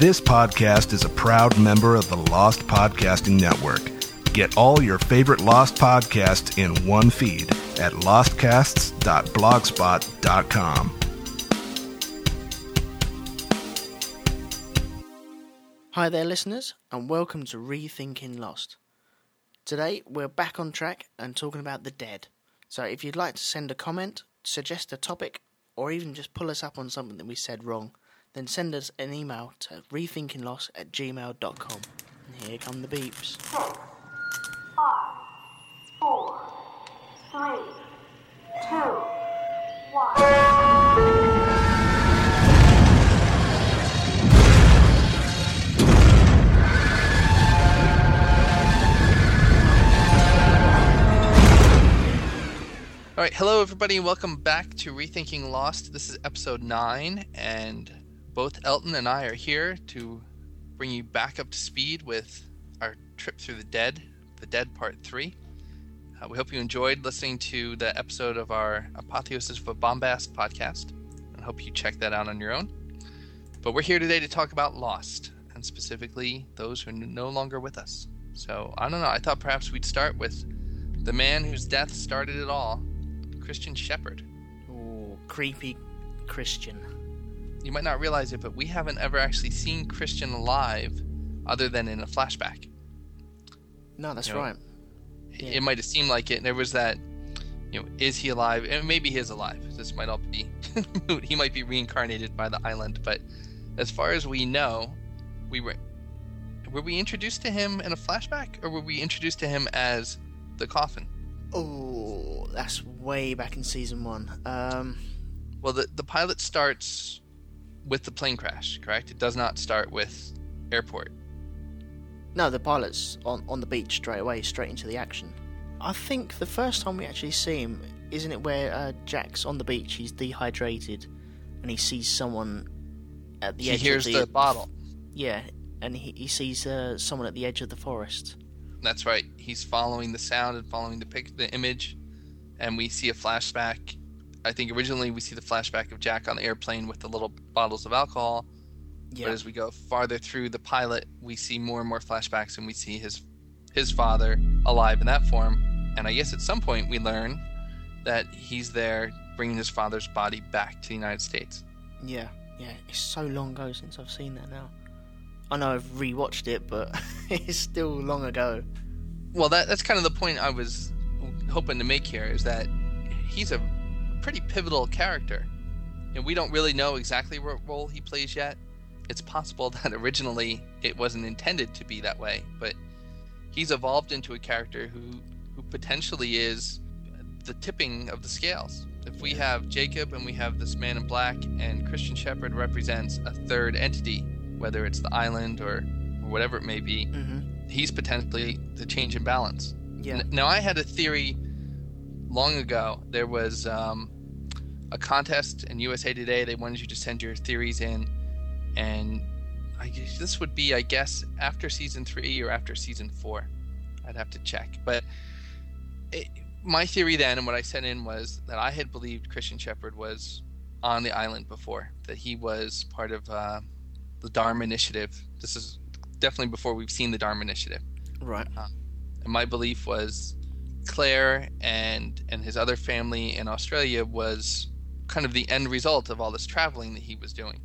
This podcast is a proud member of the Lost Podcasting Network. Get all your favorite Lost podcasts in one feed at lostcasts.blogspot.com. Hi there, listeners, and welcome to Rethinking Lost. Today, we're back on track and talking about the dead. So, if you'd like to send a comment, suggest a topic, or even just pull us up on something that we said wrong, then send us an email to rethinkinglost at gmail.com. And here come the beeps. Six, five, four, three, two, one. All right, hello everybody, welcome back to Rethinking Lost. This is episode 9, and both Elton and I are here to bring you back up to speed with our trip through the dead, the dead part 3. Uh, we hope you enjoyed listening to the episode of our Apotheosis of Bombast podcast, and hope you check that out on your own. But we're here today to talk about Lost, and specifically those who are no longer with us. So, I don't know, I thought perhaps we'd start with the man whose death started it all, Christian Shepherd. Ooh, creepy Christian. You might not realize it, but we haven't ever actually seen Christian alive other than in a flashback. No, that's You know, right. Yeah. It might have seemed like it. And There was that, you know, is he alive? And maybe he is alive. This might all be, he might be reincarnated by the island, but as far as we know, we were were we introduced to him in a flashback, or were we introduced to him as the coffin? Oh, that's way back in season one. Um, Well, the the pilot starts with the plane crash, correct? It does not start with airport. no, the pilot's on, on the beach straight away, straight into the action. I think the first time we actually see him, isn't it where uh, Jack's on the beach, he's dehydrated, and he sees someone at the he edge hears of the bottle. Yeah, and he, he sees uh, someone at the edge of the forest. That's right. He's following the sound and following the pic, the image, and we see a flashback. I think originally we see the flashback of Jack on the airplane with the little bottles of alcohol. Yeah, But as we go farther through the pilot, we see more and more flashbacks, and we see his his father alive in that form. And I guess at some point we learn that he's there bringing his father's body back to the United States. yeah, yeah. It's so long ago since I've seen that now. I know I've rewatched it, but it's still long ago. Well, that that's kind of the point I was hoping to make here is that he's a pretty pivotal character. And we don't really know exactly what role he plays yet. It's possible that originally it wasn't intended to be that way, but he's evolved into a character who who potentially is the tipping of the scales. If we have Jacob and we have this man in black and Christian Shepherd represents a third entity, whether it's the island or, or whatever it may be, hmm he's potentially the change in balance. Yeah, Now, I had a theory long ago. There was um, a contest in USA Today. They wanted you to send your theories in, and I guess this would be, I guess, after season three or after season four. I'd have to check. But it, my theory then, and what I sent in was that I had believed Christian Shepherd was on the island before, that he was part of uh, the Dharma Initiative. This is definitely before we've seen the Dharma Initiative right. and my belief was Claire and and his other family in Australia was kind of the end result of all this traveling that he was doing.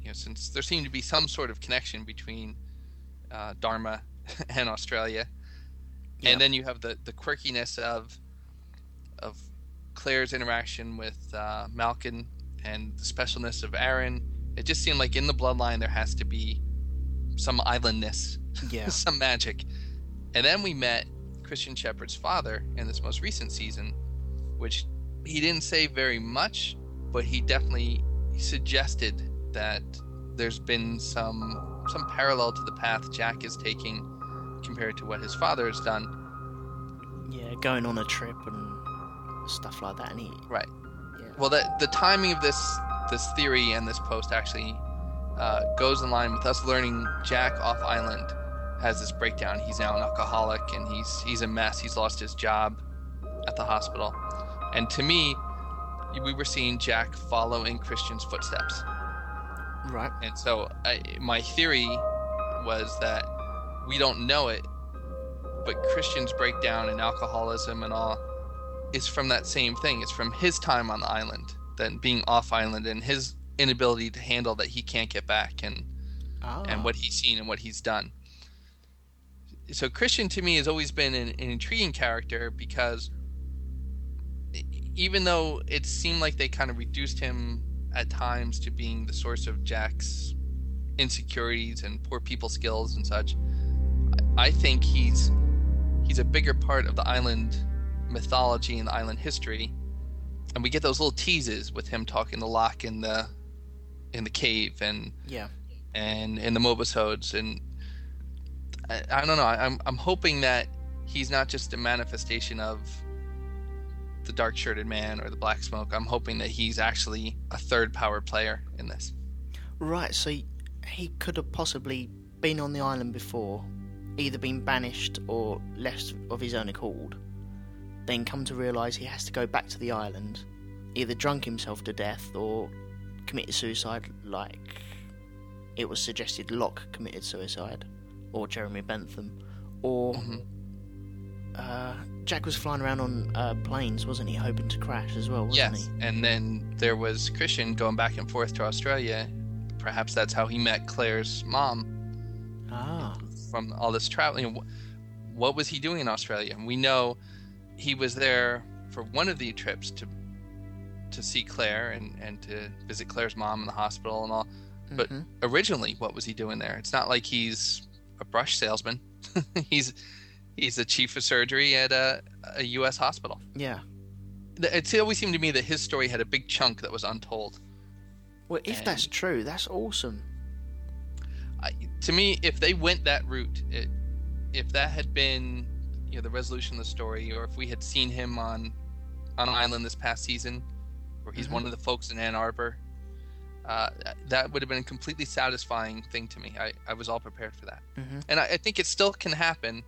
You know, since there seemed to be some sort of connection between uh, Dharma and Australia, Yeah. and then you have the the quirkiness of of Claire's interaction with uh, Malkin and the specialness of Aaron. It just seemed like in the bloodline there has to be some islandness Yeah, some magic. And then we met Christian Shepherd's father in this most recent season, which he didn't say very much, but he definitely suggested that there's been some some parallel to the path Jack is taking compared to what his father has done. yeah. Going on a trip and stuff like that, and he. Right. Yeah. Well, the the timing of this this theory and this post actually uh, goes in line with us learning Jack off island has this breakdown. He's now an alcoholic and he's he's a mess. He's lost his job at the hospital, and to me, we were seeing Jack follow in Christian's footsteps. Right. And so I, my theory was that we don't know it, but Christian's breakdown and alcoholism and all is from that same thing. It's from his time on the island, then being off island, and his inability to handle that he can't get back, and Ah. and what he's seen and what he's done. So Christian to me has always been an, an intriguing character because even though it seemed like they kind of reduced him at times to being the source of Jack's insecurities and poor people skills and such, I think he's he's a bigger part of the island mythology and the island history. And we get those little teases with him talking to Locke in the in the cave and Yeah. and in the mobisodes and I, I don't know I, I'm, I'm hoping that he's not just a manifestation of the dark shirted man or the black smoke i'm hoping that he's actually a third power player in this Right. So he- he could have possibly been on the island before, either been banished or left of his own accord. Then come to realise he has to go back to the island, either drunk himself to death or committed suicide, like it was suggested Locke committed suicide, or Jeremy Bentham, or Mhm. uh, Jack was flying around on uh, planes, wasn't he, hoping to crash as well, wasn't he? yes and then there was christian going back and forth to australia perhaps that's how he met claire's mom? Ah, from all this traveling. What was he doing in Australia? We know he was there for one of the trips to to see Claire and, and to visit Claire's mom in the hospital and all. But mhm. originally, what was he doing there? It's not like he's a brush salesman. he's he's the chief of surgery at a, a U.S. hospital. yeah. It always seemed to me that his story had a big chunk that was untold. Well, if that's true, that's awesome. I, to me, if they went that route, it, if that had been you know the resolution of the story, or if we had seen him on on an island this past season, where he's Mhm. one of the folks in Ann Arbor, uh, that would have been a completely satisfying thing to me. I, I was all prepared for that, Mhm. and I, I think it still can happen.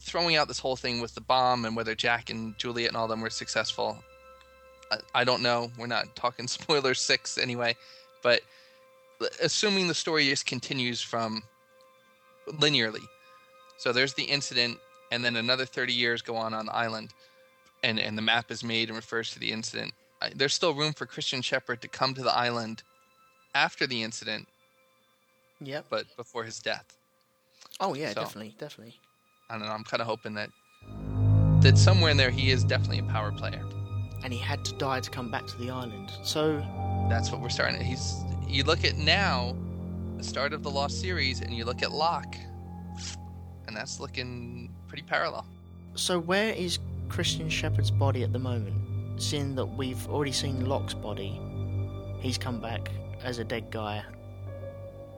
Throwing out this whole thing with the bomb and whether Jack and Juliet and all of them were successful, I, I don't know. We're not talking spoiler six anyway, but assuming the story just continues from linearly. So there's the incident, and then another 30 years go on on the island, and, and the map is made and refers to the incident. There's still room for Christian Shepherd to come to the island after the incident, Yep. but before his death. Oh yeah, So- definitely, definitely. I don't know. I'm kind of hoping that that somewhere in there he is definitely a power player. And he had to die to come back to the island. So That's what we're starting. At. He's you look at now, the start of the Lost series, and you look at Locke, and that's looking pretty parallel. so where is Christian Shepherd's body at the moment? Seeing that we've already seen Locke's body, he's come back as a dead guy,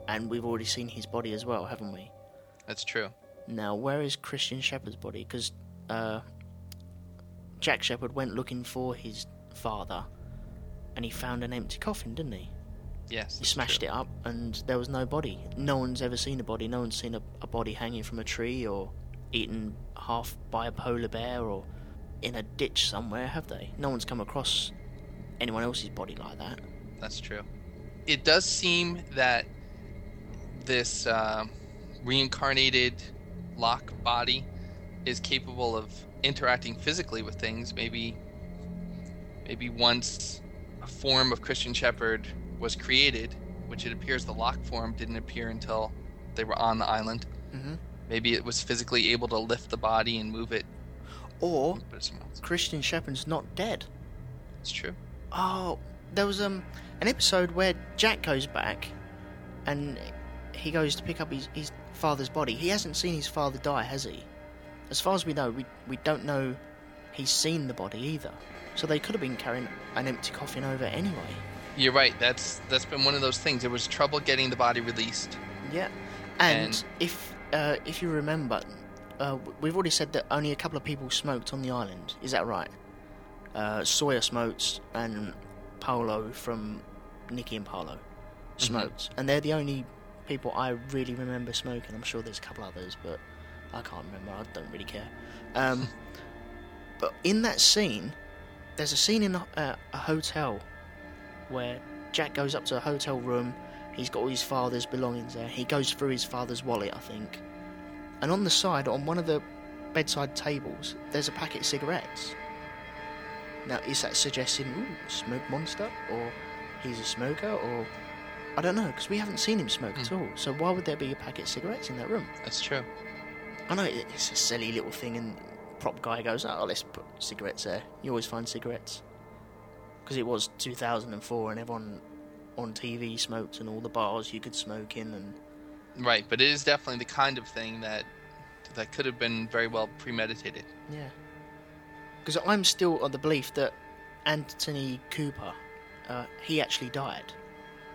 and we've already seen his body as well, haven't we? That's true. Now, where is Christian Shepherd's body? Because uh, Jack Shepherd went looking for his father, and he found an empty coffin, didn't he? Yes. He smashed it up, and there was no body. No one's ever seen a body. No one's seen a, a body hanging from a tree or eaten half by a polar bear or in a ditch somewhere, have they? No one's come across anyone else's body like that. That's true. It does seem that this uh, reincarnated Locke body is capable of interacting physically with things. Maybe, maybe once a form of Christian Shepherd was created, which it appears the Locke form didn't appear until they were on the island. hmm Maybe it was physically able to lift the body and move it. Or and put it somewhere else. Christian Shepherd's not dead. It's true. Oh, there was um an episode where Jack goes back, and he goes to pick up his, his father's body. He hasn't seen his father die, has he? As far as we know, we we don't know he's seen the body either. So they could have been carrying an empty coffin over anyway. You're right. That's that's been one of those things. There was trouble getting the body released. Yeah, and, And- if uh, if you remember, uh, we've already said that only a couple of people smoked on the island. Is that right? Uh, Sawyer smoked, and Paulo from Nikki and Paulo smoked, and they're the only people I really remember smoking. I'm sure there's a couple others, but I can't remember. I don't really care. Um, but in that scene, there's a scene in a, uh, a hotel where Jack goes up to a hotel room. He's got all his father's belongings there. He goes through his father's wallet, I think. And on the side, on one of the bedside tables, there's a packet of cigarettes. Now, is that suggesting, ooh, smoke monster? Or he's a smoker? Or. I don't know, because we haven't seen him smoke at hmm. all. So why would there be a packet of cigarettes in that room? That's true. I know it's a silly little thing, and prop guy goes, "Oh, let's put cigarettes there." You always find cigarettes because it was 2004, and everyone on TV smoked, and all the bars you could smoke in, and Right, but it is definitely the kind of thing that that could have been very well premeditated. yeah. Because I'm still of the belief that Anthony Cooper, uh, he actually died.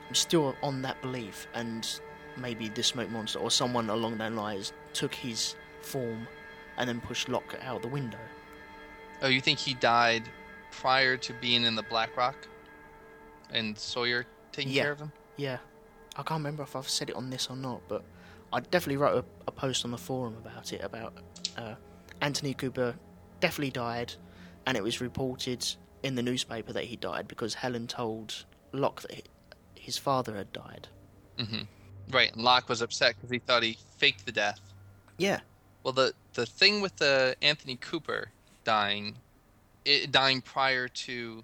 I'm still on that belief, and maybe the smoke monster or someone along those lines took his form and then pushed Locke out the window. Oh, you think he died prior to being in the Black Rock, and Sawyer taking Yeah. care of him? Yeah, I can't remember if I've said it on this or not, but I definitely wrote a, a post on the forum about it about uh, Anthony Cooper definitely died, and it was reported in the newspaper that he died because Helen told Locke that hi- his father had died. Right, and Locke was upset because he thought he faked the death. Yeah, Well, the the thing with the Anthony Cooper dying, it, dying prior to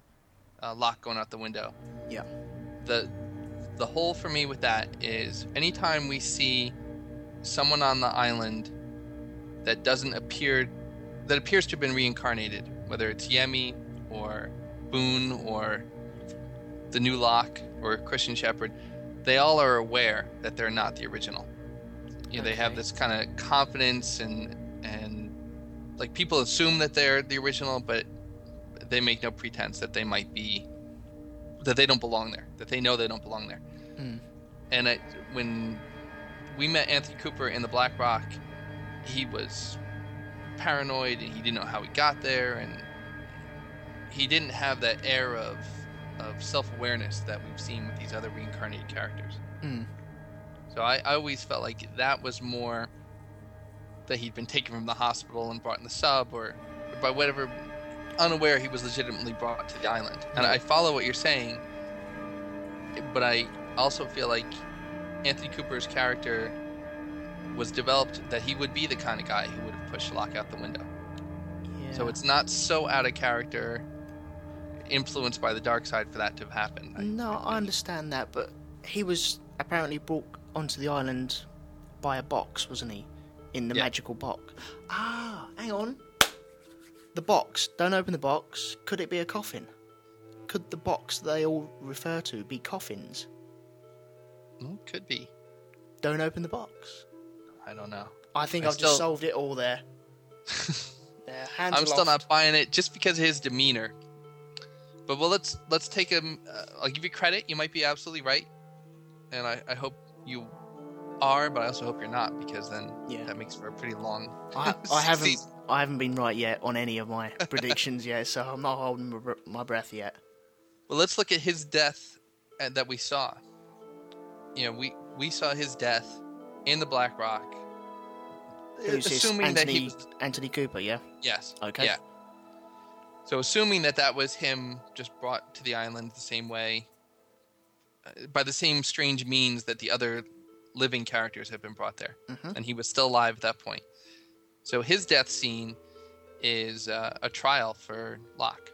uh, Locke going out the window. yeah, the the whole for me with that is anytime we see someone on the island that doesn't appear that appears to have been reincarnated, whether it's Yemi or Boone or the new Locke or Christian Shepherd, they all are aware that they're not the original. You know, they have this kind of confidence and and like people assume that they're the original, but they make no pretense that they might be that they don't belong there, that they know they don't belong there. Mm. And I, when we met Anthony Cooper in the Black Rock, he was paranoid and he didn't know how he got there, and he didn't have that air of of self awareness that we've seen with these other reincarnated characters. Mm. So I, I always felt like that was more that he'd been taken from the hospital and brought in the sub, or, or by whatever, unaware he was legitimately brought to the island. And I follow what you're saying, but I also feel like Anthony Cooper's character was developed that he would be the kind of guy who would have pushed Locke out the window. yeah. So it's not so out of character, influenced by the dark side for that to have happened. I- No, I understand that, but he was apparently brought onto the island by a box, wasn't he? In the Yeah. magical box. Ah, hang on. The box. Don't open the box. Could it be a coffin? Could the box they all refer to be coffins? Could be. Don't open the box. I don't know. I think I I've still- just solved it all there. Hands I'm still not buying it just because of his demeanor. But well, let's let's take him. Uh, I'll give you credit. You might be absolutely right, and I, I hope you are, but I also hope you're not because then Yeah. that makes for a pretty long. I, I haven't. I haven't been right yet on any of my predictions yet, so I'm not holding my breath yet. Well, let's look at his death uh, that we saw. You know, we we saw his death in the Black Rock. Who's assuming that Anthony he was Anthony Cooper? Yeah. Yes. Okay. Yeah. So assuming that that was him just brought to the island the same way, uh, by the same strange means that the other living characters have been brought there, Mhm. and he was still alive at that point. So his death scene is uh, a trial for Locke.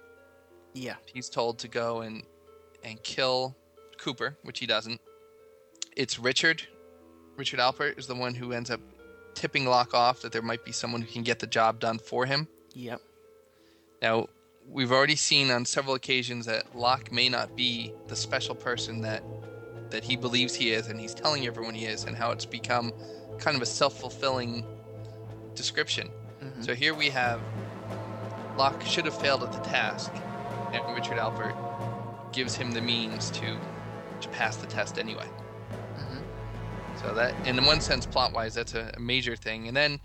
Yeah. He's told to go and and kill Cooper, which he doesn't. It's Richard. Richard Alpert is the one who ends up tipping Locke off that there might be someone who can get the job done for him. Yep. Now, we've already seen on several occasions that Locke may not be the special person that that he believes he is, and he's telling everyone he is, and how it's become kind of a self-fulfilling description. Mhm. So here we have Locke should have failed at the task, and Richard Alpert gives him the means to to pass the test anyway. So that, in one sense, plot-wise, that's a, a major thing. And then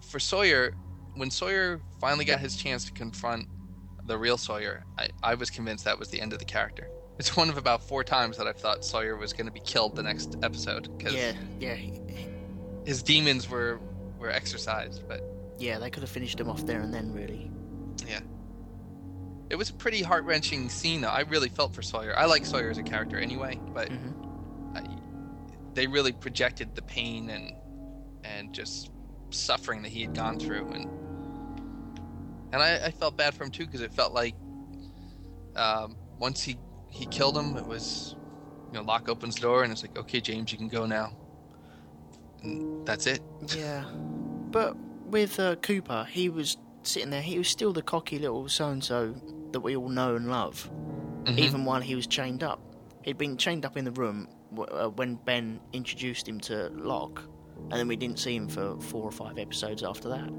for Sawyer, when Sawyer finally got his chance to confront the real Sawyer, I, I was convinced that was the end of the character. It's one of about four times that I've thought Sawyer was going to be killed the next episode because Yeah. Yeah. his demons were were exercised. But Yeah. They could have finished him off there and then, really. Yeah. It was a pretty heart wrenching scene. Though I really felt for Sawyer. I like Sawyer as a character anyway, but Mhm. They really projected the pain and and just suffering that he had gone through, and and I, I felt bad for him too because it felt like um, once he he killed him, it was you know Locke opens the door and it's like okay James you can go now, and that's it. Yeah, but with uh, Cooper, he was sitting there. He was still the cocky little so and so that we all know and love, Mhm. even while he was chained up. He'd been chained up in the room uh, when Ben introduced him to Locke, and then we didn't see him for four or five episodes after that.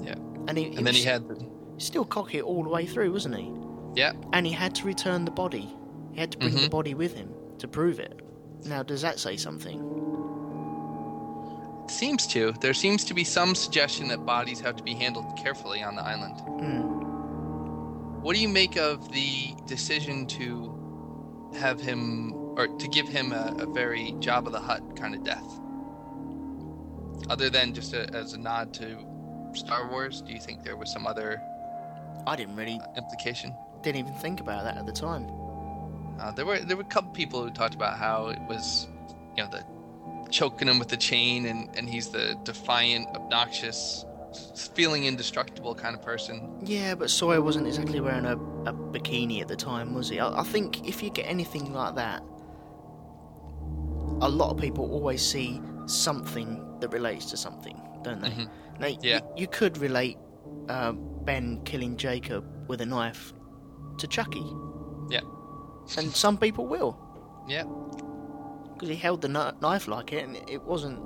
Yeah. And he, and then he had the, still cocky all the way through, wasn't he? yeah And he had to return the body. He had to bring the Mhm. body with him to prove it. Now, does that say something? It seems to there seems to be some suggestion that bodies have to be handled carefully on the island. Hmm. What do you make of the decision to have him, or to give him a, a very Jabba the Hutt kind of death? Other than just a, as a nod to Star Wars, do you think there was some other I didn't really, implication? didn't even think about that at the time. Uh, there were there were a couple people who talked about how it was, you know, the choking him with the chain, and and he's the defiant, obnoxious, feeling indestructible kind of person. Yeah, but Sawyer wasn't exactly wearing a, a bikini at the time, was he? I, I think if you get anything like that, a lot of people always see something that relates to something, don't they? Mhm. Now, y- Yeah. you, could relate uh, Ben killing Jacob with a knife to Chucky, Yeah, and some people will. yeah, because he held the kn- knife like it, and it wasn't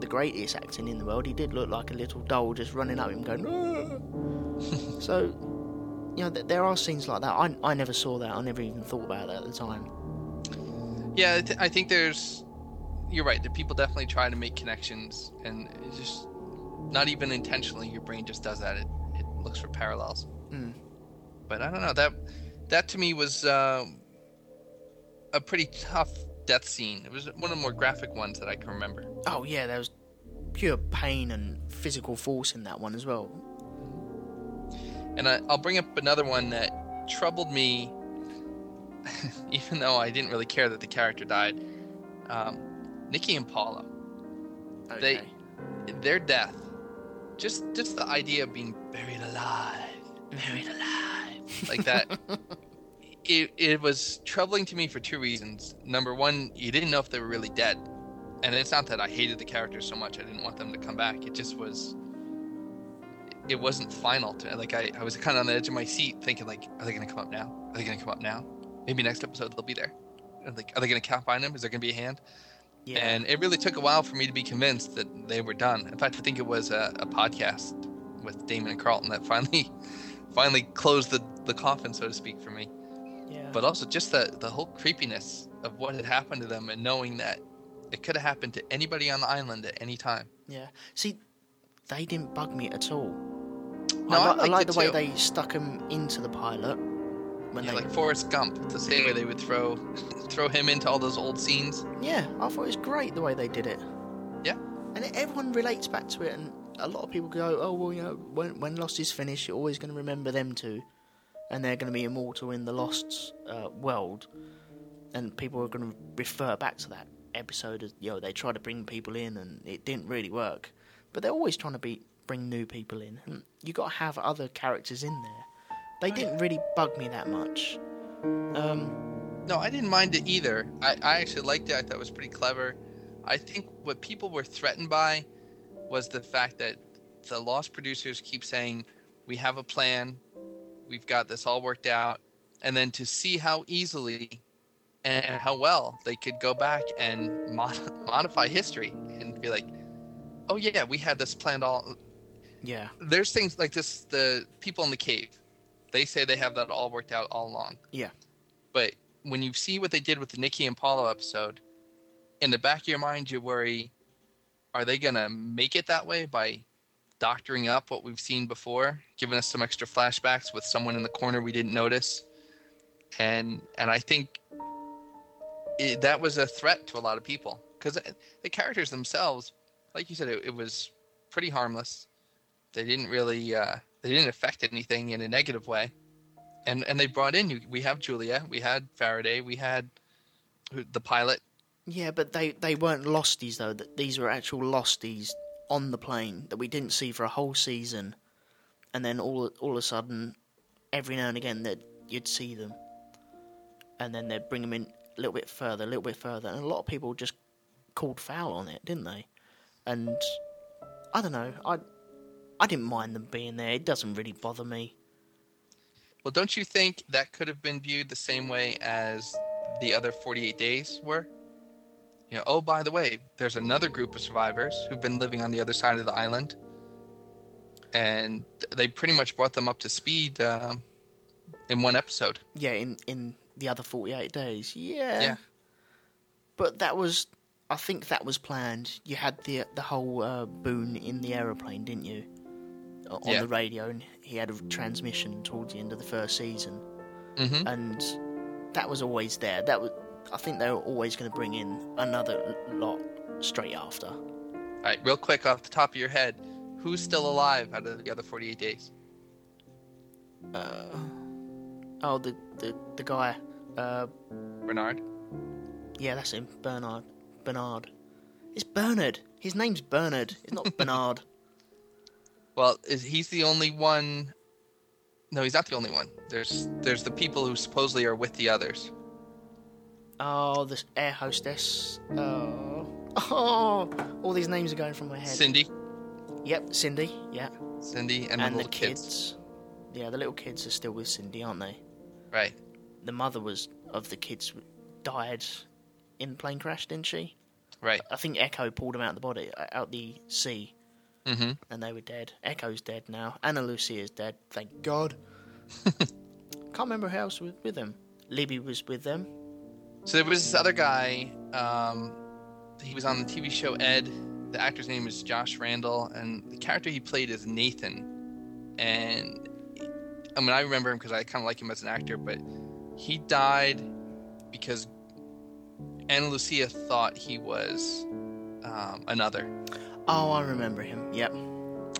the greatest acting in the world. He did look like a little doll just running up him going. "Ah." so, you know, th- there are scenes like that. I I never saw that. I never even thought about that at the time. yeah. I, th- I think there's. You're right. The people definitely try to make connections, and it's just not even intentionally. Your brain just does that. It it looks for parallels. Mm. But I don't know that that to me was uh, a pretty tough death scene. It was one of the more graphic ones that I can remember. Oh yeah, there was pure pain and physical force in that one as well. And I, I'll bring up another one that troubled me, even though I didn't really care that the character died. Um, Nikki and Paulo, Okay. They- their death, just just the idea of being buried alive, buried alive, like that. it, it was troubling to me for two reasons. Number one, you didn't know if they were really dead. And it's not that I hated the characters so much, I didn't want them to come back. It just was. It wasn't final. To, like, I, I was kind of on the edge of my seat thinking, like, are they going to come up now? Are they going to come up now? Maybe next episode they'll be there. Like, are they going to count find them? Is there going to be a hand? Yeah. And it really took a while for me to be convinced that they were done. In fact, I think it was a, a podcast with Damon and Carlton that finally, finally closed the, the coffin, so to speak, for me yeah. but also just the the whole creepiness of what had happened to them and knowing that it could have happened to anybody on the island at any time. Yeah. See, they didn't bug me at all. No, I, I I like the way too. they stuck them into the pilot when Yeah, they. like Forrest Gump, the same way they would throw throw him into all those old scenes. Yeah, I thought it was great the way they did it. Yeah. And everyone relates back to it, and a lot of people go, "Oh well, you know, when when Lost is finished, you're always going to remember them two, and they're going to be immortal in the Lost uh, world." And people are going to refer back to that episode as, you know, they try to bring people in, and it didn't really work. But they're always trying to be bring new people in, and you got to have other characters in there. They didn't really bug me that much. Um, No, I didn't mind it either. I, I actually liked it. I thought it was pretty clever. I think what people were threatened by was the fact that the Lost producers keep saying, "We have a plan. We've got this all worked out," and then to see how easily and how well they could go back and mod- modify history and be like, "Oh yeah, we had this planned all." yeah, There's things like this. The people in the cave, they say they have that all worked out all along. yeah, But when you see what they did with the Nikki and Paulo episode, in the back of your mind, you worry: Are they gonna make it that way by doctoring up what we've seen before, giving us some extra flashbacks with someone in the corner we didn't notice? And and I think it, that was a threat to a lot of people because the characters themselves, like you said, it, it was pretty harmless. They didn't really uh, they didn't affect anything in a negative way. And and they brought in. We have Julia. We had Faraday. We had the pilot. Yeah, but they, they weren't losties though. That these were actual losties on the plane that we didn't see for a whole season, and then all all of a sudden, every now and again that you'd see them, and then they'd bring them in a little bit further, a little bit further, and a lot of people just called foul on it, didn't they? And I don't know, I I didn't mind them being there. It doesn't really bother me. Well, don't you think that could have been viewed the same way as the other 48 days were? You know, oh, by the way, there's another group of survivors who've been living on the other side of the island, and they pretty much brought them up to speed um, in one episode. Yeah, in in the other forty eight days. Yeah. Yeah. But that was, I think that was planned. You had the the whole uh, Boone in the aeroplane, didn't you? On Yeah. the radio, and he had a transmission towards the end of the first season, hmm and that was always there. That was, I think they were always going to bring in another lot straight after. All right, real quick off the top of your head, who's still alive out of the other 48 days? Uh, oh, the the the guy. Uh, Bernard. yeah, that's him, Bernard. Bernard. It's Bernard. His name's Bernard. It's not Bernard. Well, is he's the only one? No, he's not the only one. There's there's the people who supposedly are with the others. Oh, the air hostess. Oh. Oh, all these names are going from my head. Cindy, Yep, Cindy. Yeah, Cindy, and, and, the the little kids. kids. Yeah, the little kids are still with Cindy, aren't they? Right. The mother was of the kids died in plane crash, didn't she? Right. I think Echo pulled him out of the body, out the sea, Mm-hmm. and they were dead. Echo's dead now. Ana Lucia is dead. Thank God. Can't remember who else was with them. Libby was with them. So there was this other guy. Um, he was on the TV show Ed. The actor's name is Josh Randall, and the character he played is Nathan. And I mean, I remember him because I kind of like him as an actor, but he died because Ana Lucia thought he was um, another. Oh, I remember him. Yep.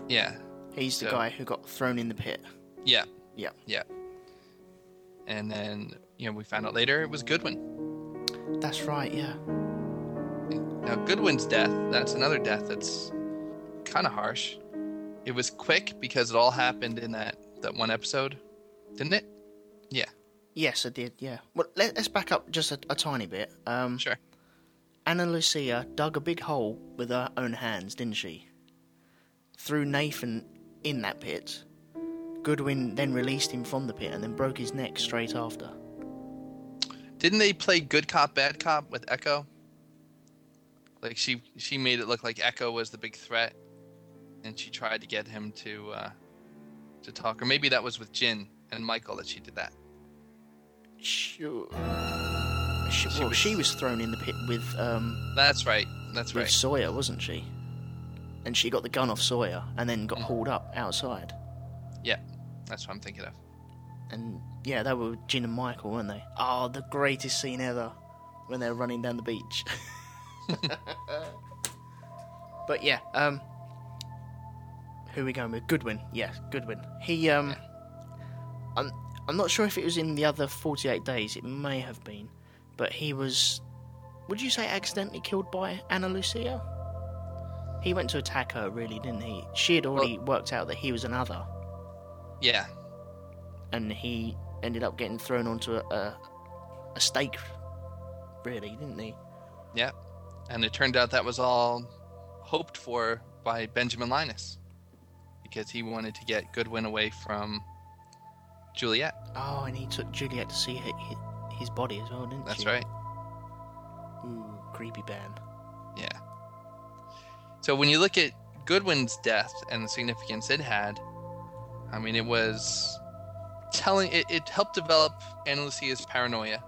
Yeah, He's the So- guy who got thrown in the pit. yeah, Yeah. yeah. And then you know we found out later it was Goodwin. That's right, yeah. Now, Goodwin's death, that's another death that's kind of harsh. It was quick because it all happened in that, that one episode, didn't it? Yeah, Yes, it did, yeah. Well, let, let's back up just a, a tiny bit. Um, sure. Ana Lucia dug a big hole with her own hands, didn't she? Threw Nathan in that pit. Goodwin then released him from the pit and then broke his neck straight after. Didn't they play good cop, bad cop with Echo? Like she she made it look like Echo was the big threat, and she tried to get him to uh, to talk, or maybe that was with Jin and Michael that she did that. Sure. She, well, was- she was thrown in the pit with um, That's right. That's with right. Sawyer, wasn't she? And she got the gun off Sawyer and then Mm. got hauled up outside. Yeah, that's what I'm thinking of. And yeah, they were Jin and Michael, weren't they? Oh, the greatest scene ever when they're running down the beach. but yeah, um, who are we going with? Goodwin. Yeah, Goodwin. He um, I'm I'm not sure if it was in the other 48 days. It may have been, but he was. Would you say accidentally killed by Ana Lucia? He went to attack her, really, didn't he? She had already worked out that he was another. Yeah, and he ended up getting thrown onto a, a, a stake, really, didn't he? yeah, and it turned out that was all hoped for by Benjamin Linus because he wanted to get Goodwin away from Juliet. Oh, and he took Juliet to see his, body as well, didn't That's she? right. Ooh, creepy Ben. Yeah. So when you look at Goodwin's death and the significance it had, I mean, it was telling. It, it helped develop Ana Lucia's paranoia,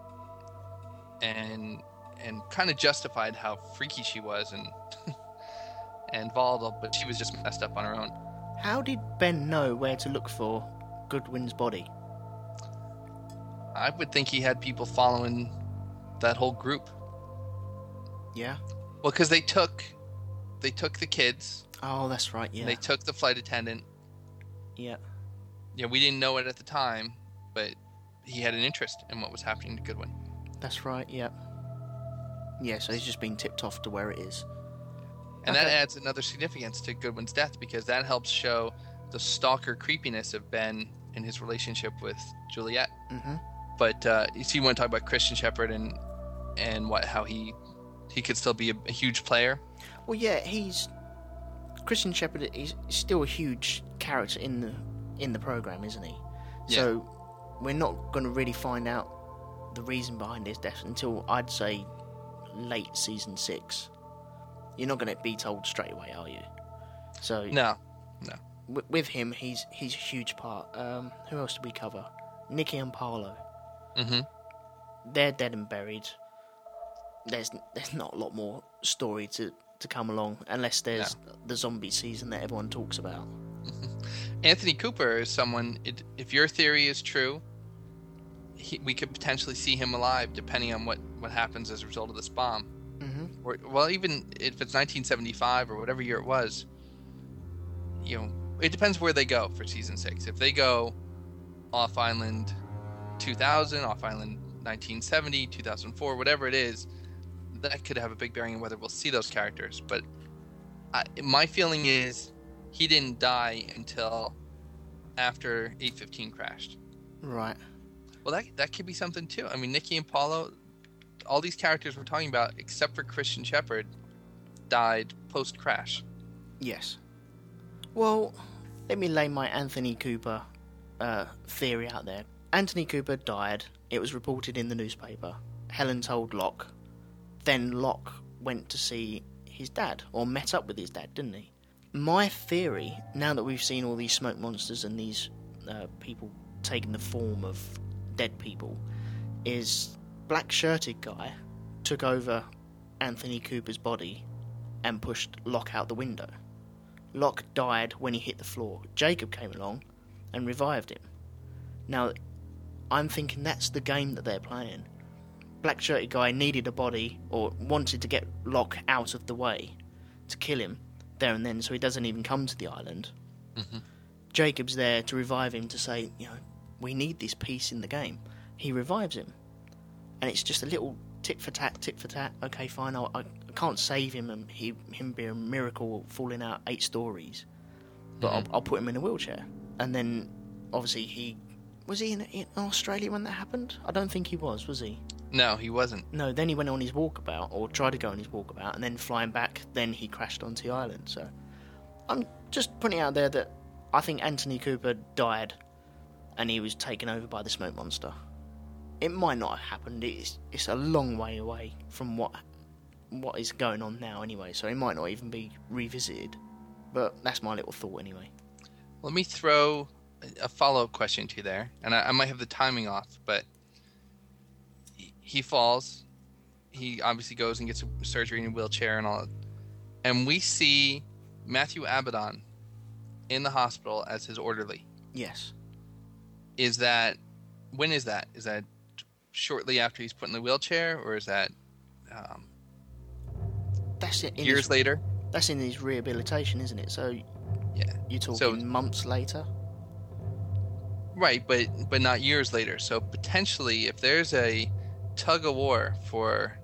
and and kind of justified how freaky she was and and volatile, but she was just messed up on her own. How did Ben know where to look for Goodwin's body? I would think he had people following that whole group. Yeah. Well, because they took they took the kids, Oh, that's right. Yeah. and they took the flight attendant. Yeah. Yeah, we didn't know it at the time, but he had an interest in what was happening to Goodwin. That's right. Yeah. Yeah. So he's just been tipped off to where it is. And that adds another significance to Goodwin's death because that helps show the stalker creepiness of Ben and his relationship with Juliet. hmm But uh, you you want to talk about Christian Shepherd and and what how he he could still be a, a huge player. Well, yeah, he's Christian Shepherd is still a huge character in the in the program, isn't he? Yeah. So we're not going to really find out the reason behind his death until I'd say late season six. You're not going to be told straight away, are you? So No, no. wi- with him, he's he's a huge part. Um, who else did we cover? Nikki and Paulo. Hmm They're dead and buried. There's there's not a lot more story to, to come along unless there's the zombie season that everyone talks about. Anthony Cooper is someone. It, if your theory is true, he, we could potentially see him alive, depending on what what happens as a result of this bomb. hmm Or well, even if it's 1975 or whatever year it was, you know, it depends where they go for season six. If they go off island 2000, off island 1970, 2004, whatever it is, that could have a big bearing on whether we'll see those characters. But I, my feeling is he didn't die until after 815 crashed. Right. Well, that that could be something too. I mean, Nikki and Paulo, all these characters we're talking about, except for Christian Shepherd, died post crash. Yes. Well, let me lay my Anthony Cooper uh, theory out there. Anthony Cooper died. It was reported in the newspaper. Helen told Locke. Then Locke went to see his dad, or met up with his dad, didn't he? My theory, now that we've seen all these smoke monsters and these uh, people taking the form of dead people, is black shirted guy took over Anthony Cooper's body and pushed Locke out the window. Locke died when he hit the floor. Jacob came along and revived him. Now, I'm thinking that's the game that they're playing. Black shirted guy needed a body or wanted to get Locke out of the way to kill him there and then so he doesn't even come to the island. Mm-hmm. Jacob's there to revive him to say, you know, we need this piece in the game. He revives him. And it's just a little tit for tat, tit for tat. Okay, fine, I'll, I, I can't save him and he, him be a miracle falling out eight stories. But mm-hmm. I'll, I'll put him in a wheelchair. And then, obviously, he. Was he in, in Australia when that happened? I don't think he was, was he? No, he wasn't. No, then he went on his walkabout, or tried to go on his walkabout, and then flying back, then he crashed onto the island. So, I'm just putting out there that I think Anthony Cooper died, and he was taken over by the smoke monster. It might not have happened. It's it's a long way away from what what is going on now, anyway. So it might not even be revisited. But that's my little thought, anyway. Let me throw a follow up question to there, and I, I might have the timing off, but he, he falls. He obviously goes and gets a surgery in a wheelchair and all, and we see Matthew Abaddon in the hospital as his orderly. Yes. Is that when is that? Is that shortly after he's put in the wheelchair, or is that um, That's it. in years his, later? That's in his rehabilitation, isn't it? So Yeah. you're talking So- months later. Right, but but not years later. So potentially, if there's a tug of war for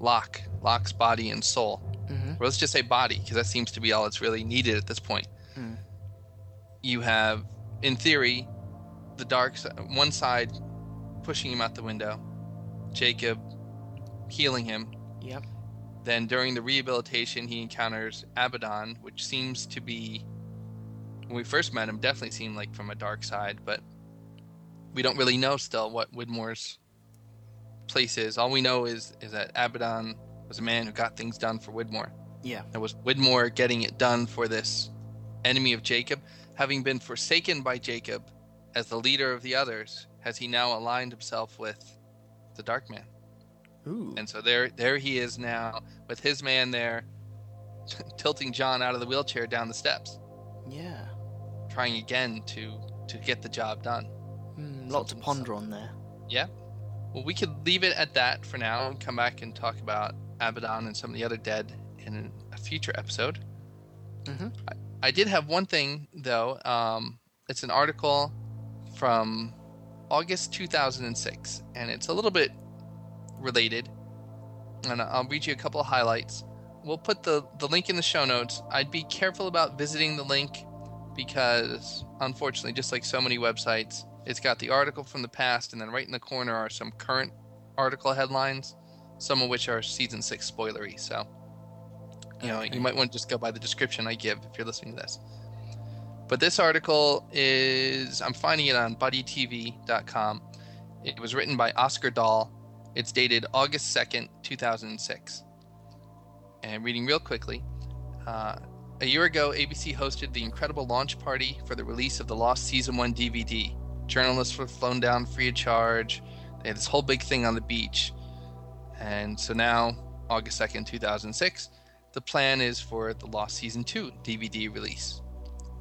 Locke, Locke's body and soul, hmm or let's just say body, because that seems to be all that's really needed at this point. Hmm. You have, in theory, the dark one side pushing him out the window, Jacob healing him. Yep. Then during the rehabilitation, he encounters Abaddon, which seems to be, when we first met him, definitely seemed like from a dark side, but we don't really know still what Widmore's place is. All we know is is that Abaddon was a man who got things done for Widmore. Yeah. It was Widmore getting it done for this enemy of Jacob, having been forsaken by Jacob as the leader of the others, has he now aligned himself with the Dark Man. Ooh. And so there there he is now with his man there tilting John out of the wheelchair down the steps, yeah. Trying again to to get the job done. Mm, lot to ponder on there. Yeah. Well, we could leave it at that for now and come back and talk about Abaddon and some of the other dead in a future episode. Mhm. I, I did have one thing though. Um, it's an article from August 2006, and it's a little bit related. And I'll read you a couple of highlights. We'll put the, the link in the show notes. I'd be careful about visiting the link because, unfortunately, just like so many websites, it's got the article from the past, and then right in the corner are some current article headlines, some of which are season six spoilery. So, you know, you might want to just go by the description I give if you're listening to this. But this article is, I'm finding it on buddytv.com. It was written by Oscar Dahl. It's dated August 2nd, 2006. And reading real quickly, uh, a year ago, ABC hosted the incredible launch party for the release of the Lost Season 1 DVD. Journalists were flown down free of charge. They had this whole big thing on the beach. And so now, August 2nd, 2006, the plan is for the Lost Season 2 DVD release.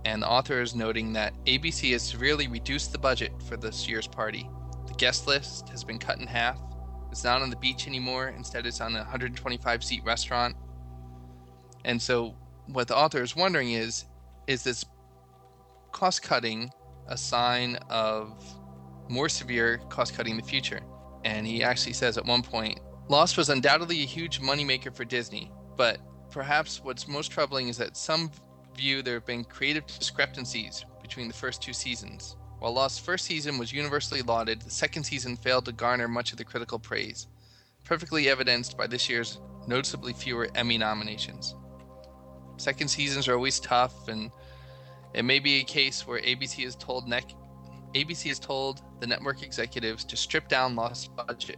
And the author is noting that ABC has severely reduced the budget for this year's party. The guest list has been cut in half. It's not on the beach anymore. Instead, it's on a 125 seat restaurant. And so, what the author is wondering is is this cost cutting a sign of more severe cost cutting in the future? And he actually says at one point Lost was undoubtedly a huge moneymaker for Disney, but perhaps what's most troubling is that some view there have been creative discrepancies between the first two seasons. While Lost's first season was universally lauded, the second season failed to garner much of the critical praise, perfectly evidenced by this year's noticeably fewer Emmy nominations. Second seasons are always tough, and it may be a case where ABC has told ABC has told the network executives to strip down Lost's budget.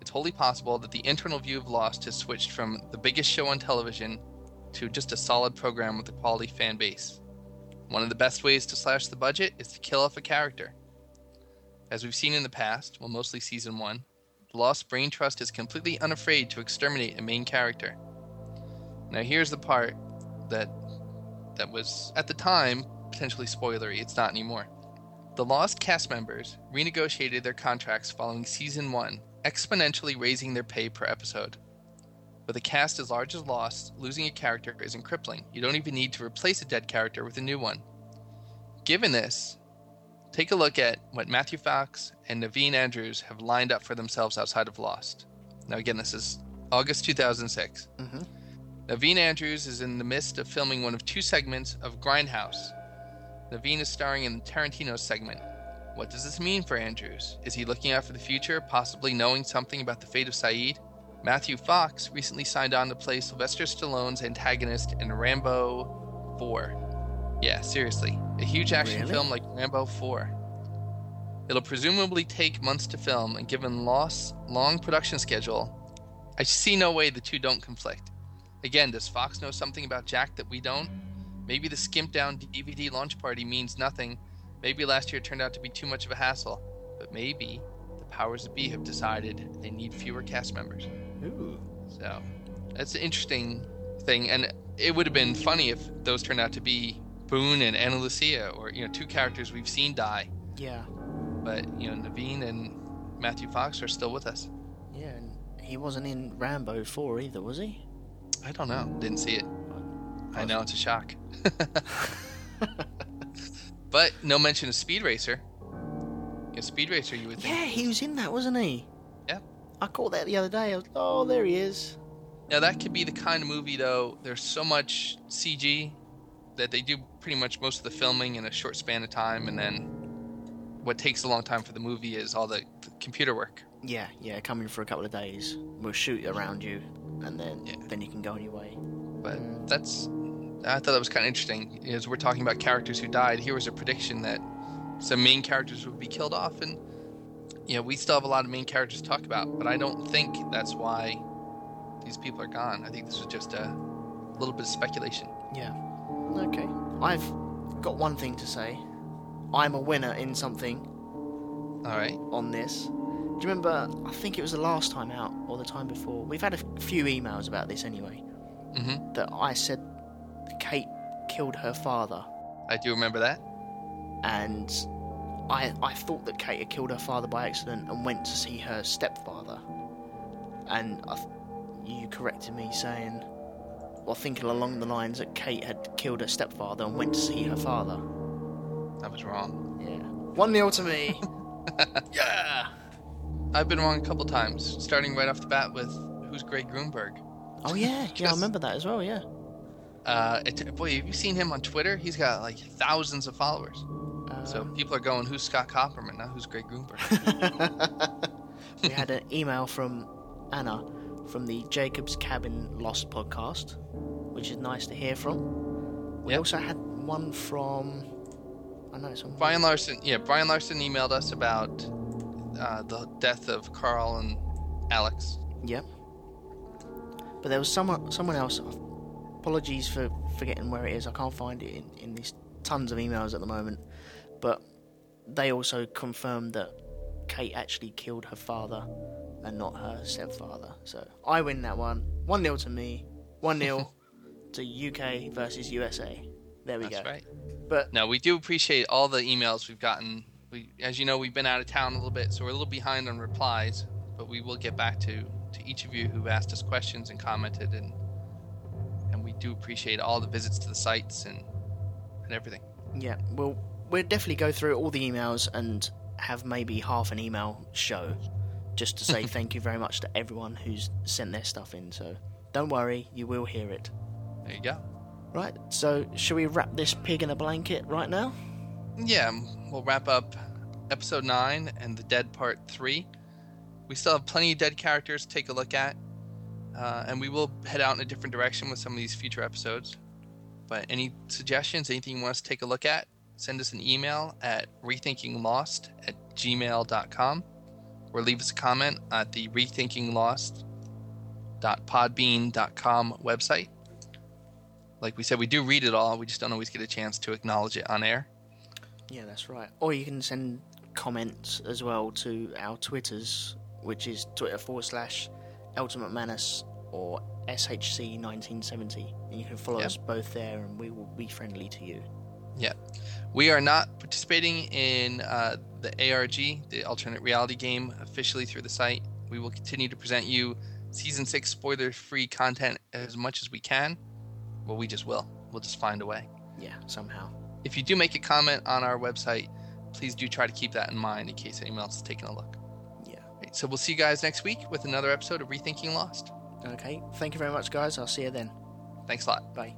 It's wholly possible that the internal view of Lost has switched from the biggest show on television to just a solid program with a quality fan base. One of the best ways to slash the budget is to kill off a character. As we've seen in the past, well, mostly season one, Lost Brain Trust is completely unafraid to exterminate a main character. Now, here's the part that that was at the time potentially spoilery. It's not anymore. The Lost cast members renegotiated their contracts following season one, exponentially raising their pay per episode. With a cast as large as Lost, losing a character isn't crippling. You don't even need to replace a dead character with a new one. Given this, take a look at what Matthew Fox and Naveen Andrews have lined up for themselves outside of Lost. Now, again, this is August 2006. Mhm. Naveen Andrews is in the midst of filming one of two segments of Grindhouse. Naveen is starring in the Tarantino segment. What does this mean for Andrews? Is he looking out for the future, possibly knowing something about the fate of Sayid? Matthew Fox recently signed on to play Sylvester Stallone's antagonist in Rambo 4. Yeah, seriously. A huge action Really? film like Rambo 4. It'll presumably take months to film, and given Lost's long production schedule, I see no way the two don't conflict. Again, does Fox know something about Jack that we don't? Maybe the skimped down DVD launch party means nothing. Maybe last year turned out to be too much of a hassle. But maybe the powers that be have decided they need fewer cast members. Ooh. So that's an interesting thing, and it would have been funny if those turned out to be Boone and Ana Lucia, or you know, two characters we've seen die. Yeah. But you know, Naveen and Matthew Fox are still with us. Yeah, and he wasn't in Rambo 4 either, was he? I don't know, didn't see it. I know it's a shock. but no mention of Speed Racer. Yeah, Speed Racer, you would think. Yeah, he was in that, wasn't he? Yep. I caught that the other day. I was, oh, there he is. Now that could be the kind of movie though. There's so much CG that they do pretty much most of the filming in a short span of time, and then what takes a long time for the movie is all the computer work. Yeah, yeah, coming for a couple of days. We'll shoot around you, and then Yeah. then you can go on your way. But that's I thought that was kind of interesting. As we're talking about characters who died, here was a prediction that some main characters would be killed off, and you know we still have a lot of main characters to talk about. But I don't think that's why these people are gone. I think this was just a little bit of speculation. Yeah. Okay. I've got one thing to say. I'm a winner in something All right. on this. Do you remember? I think it was the last time out or the time before. We've had a few emails about this anyway. hmm That I said Kate killed her father, I do remember that. and I I thought that Kate had killed her father by accident and went to see her stepfather. And I, th- you corrected me saying, well, thinking along the lines that Kate had killed her stepfather and went to see her father. I was wrong. Yeah. 1 0 to me. yeah. I've been wrong a couple times, starting right off the bat with who's Greg Grunberg. Oh yeah, yeah. I remember that as well. Yeah. Uh, it, boy, have you seen him on Twitter? He's got like thousands of followers. Uh, So people are going, "Who's Scott Copperman? Not who's Greg Grunberg?" we had an email from Anna from the Jacob's Cabin Lost podcast, which is nice to hear from. We Yep. also had one from. I know on. Brian Larson, yeah, Brian Larson emailed us about uh, the death of Carl and Alex. Yep. But there was someone someone else. Apologies for forgetting where it is. I can't find it in, in these tons of emails at the moment. But they also confirmed that Kate actually killed her father and not her stepfather. So I win that one. 1 0 to me, 1 0 to UK versus USA. There we That's go. right. But No, we do appreciate all the emails we've gotten. We, as you know, we've been out of town a little bit, so we're a little behind on replies. But we will get back to, to each of you who've asked us questions and commented, and and we do appreciate all the visits to the sites and and everything. Yeah, we'll we'll definitely go through all the emails and have maybe half an email show just to say thank you very much to everyone who's sent their stuff in. So don't worry, you will hear it. There you go. Right, so should we wrap this pig in a blanket right now? Yeah, we'll wrap up episode nine and the dead part three. We still have plenty of dead characters to take a look at, uh, and we will head out in a different direction with some of these future episodes. But any suggestions, anything you want us to take a look at, send us an email at rethinkinglost at gmail.com or leave us a comment at the rethinkinglost.podbean.com website. Like we said, we do read it all, we just don't always get a chance to acknowledge it on air. Yeah, that's right. Or you can send comments as well to our Twitters, which is Twitter forward slash Ultimate Manus or SHC1970. And you can follow Yep. us both there and we will be friendly to you. Yeah. We are not participating in uh, the ARG, the alternate reality game, officially through the site. We will continue to present you season six spoiler free content as much as we can. Well, we just will. We'll just find a way. Yeah, somehow. If you do make a comment on our website, please do try to keep that in mind in case anyone else is taking a look. Yeah. Right, so we'll see you guys next week with another episode of Rethinking Lost. Okay, thank you very much, guys. I'll see you then. Thanks a lot. Bye.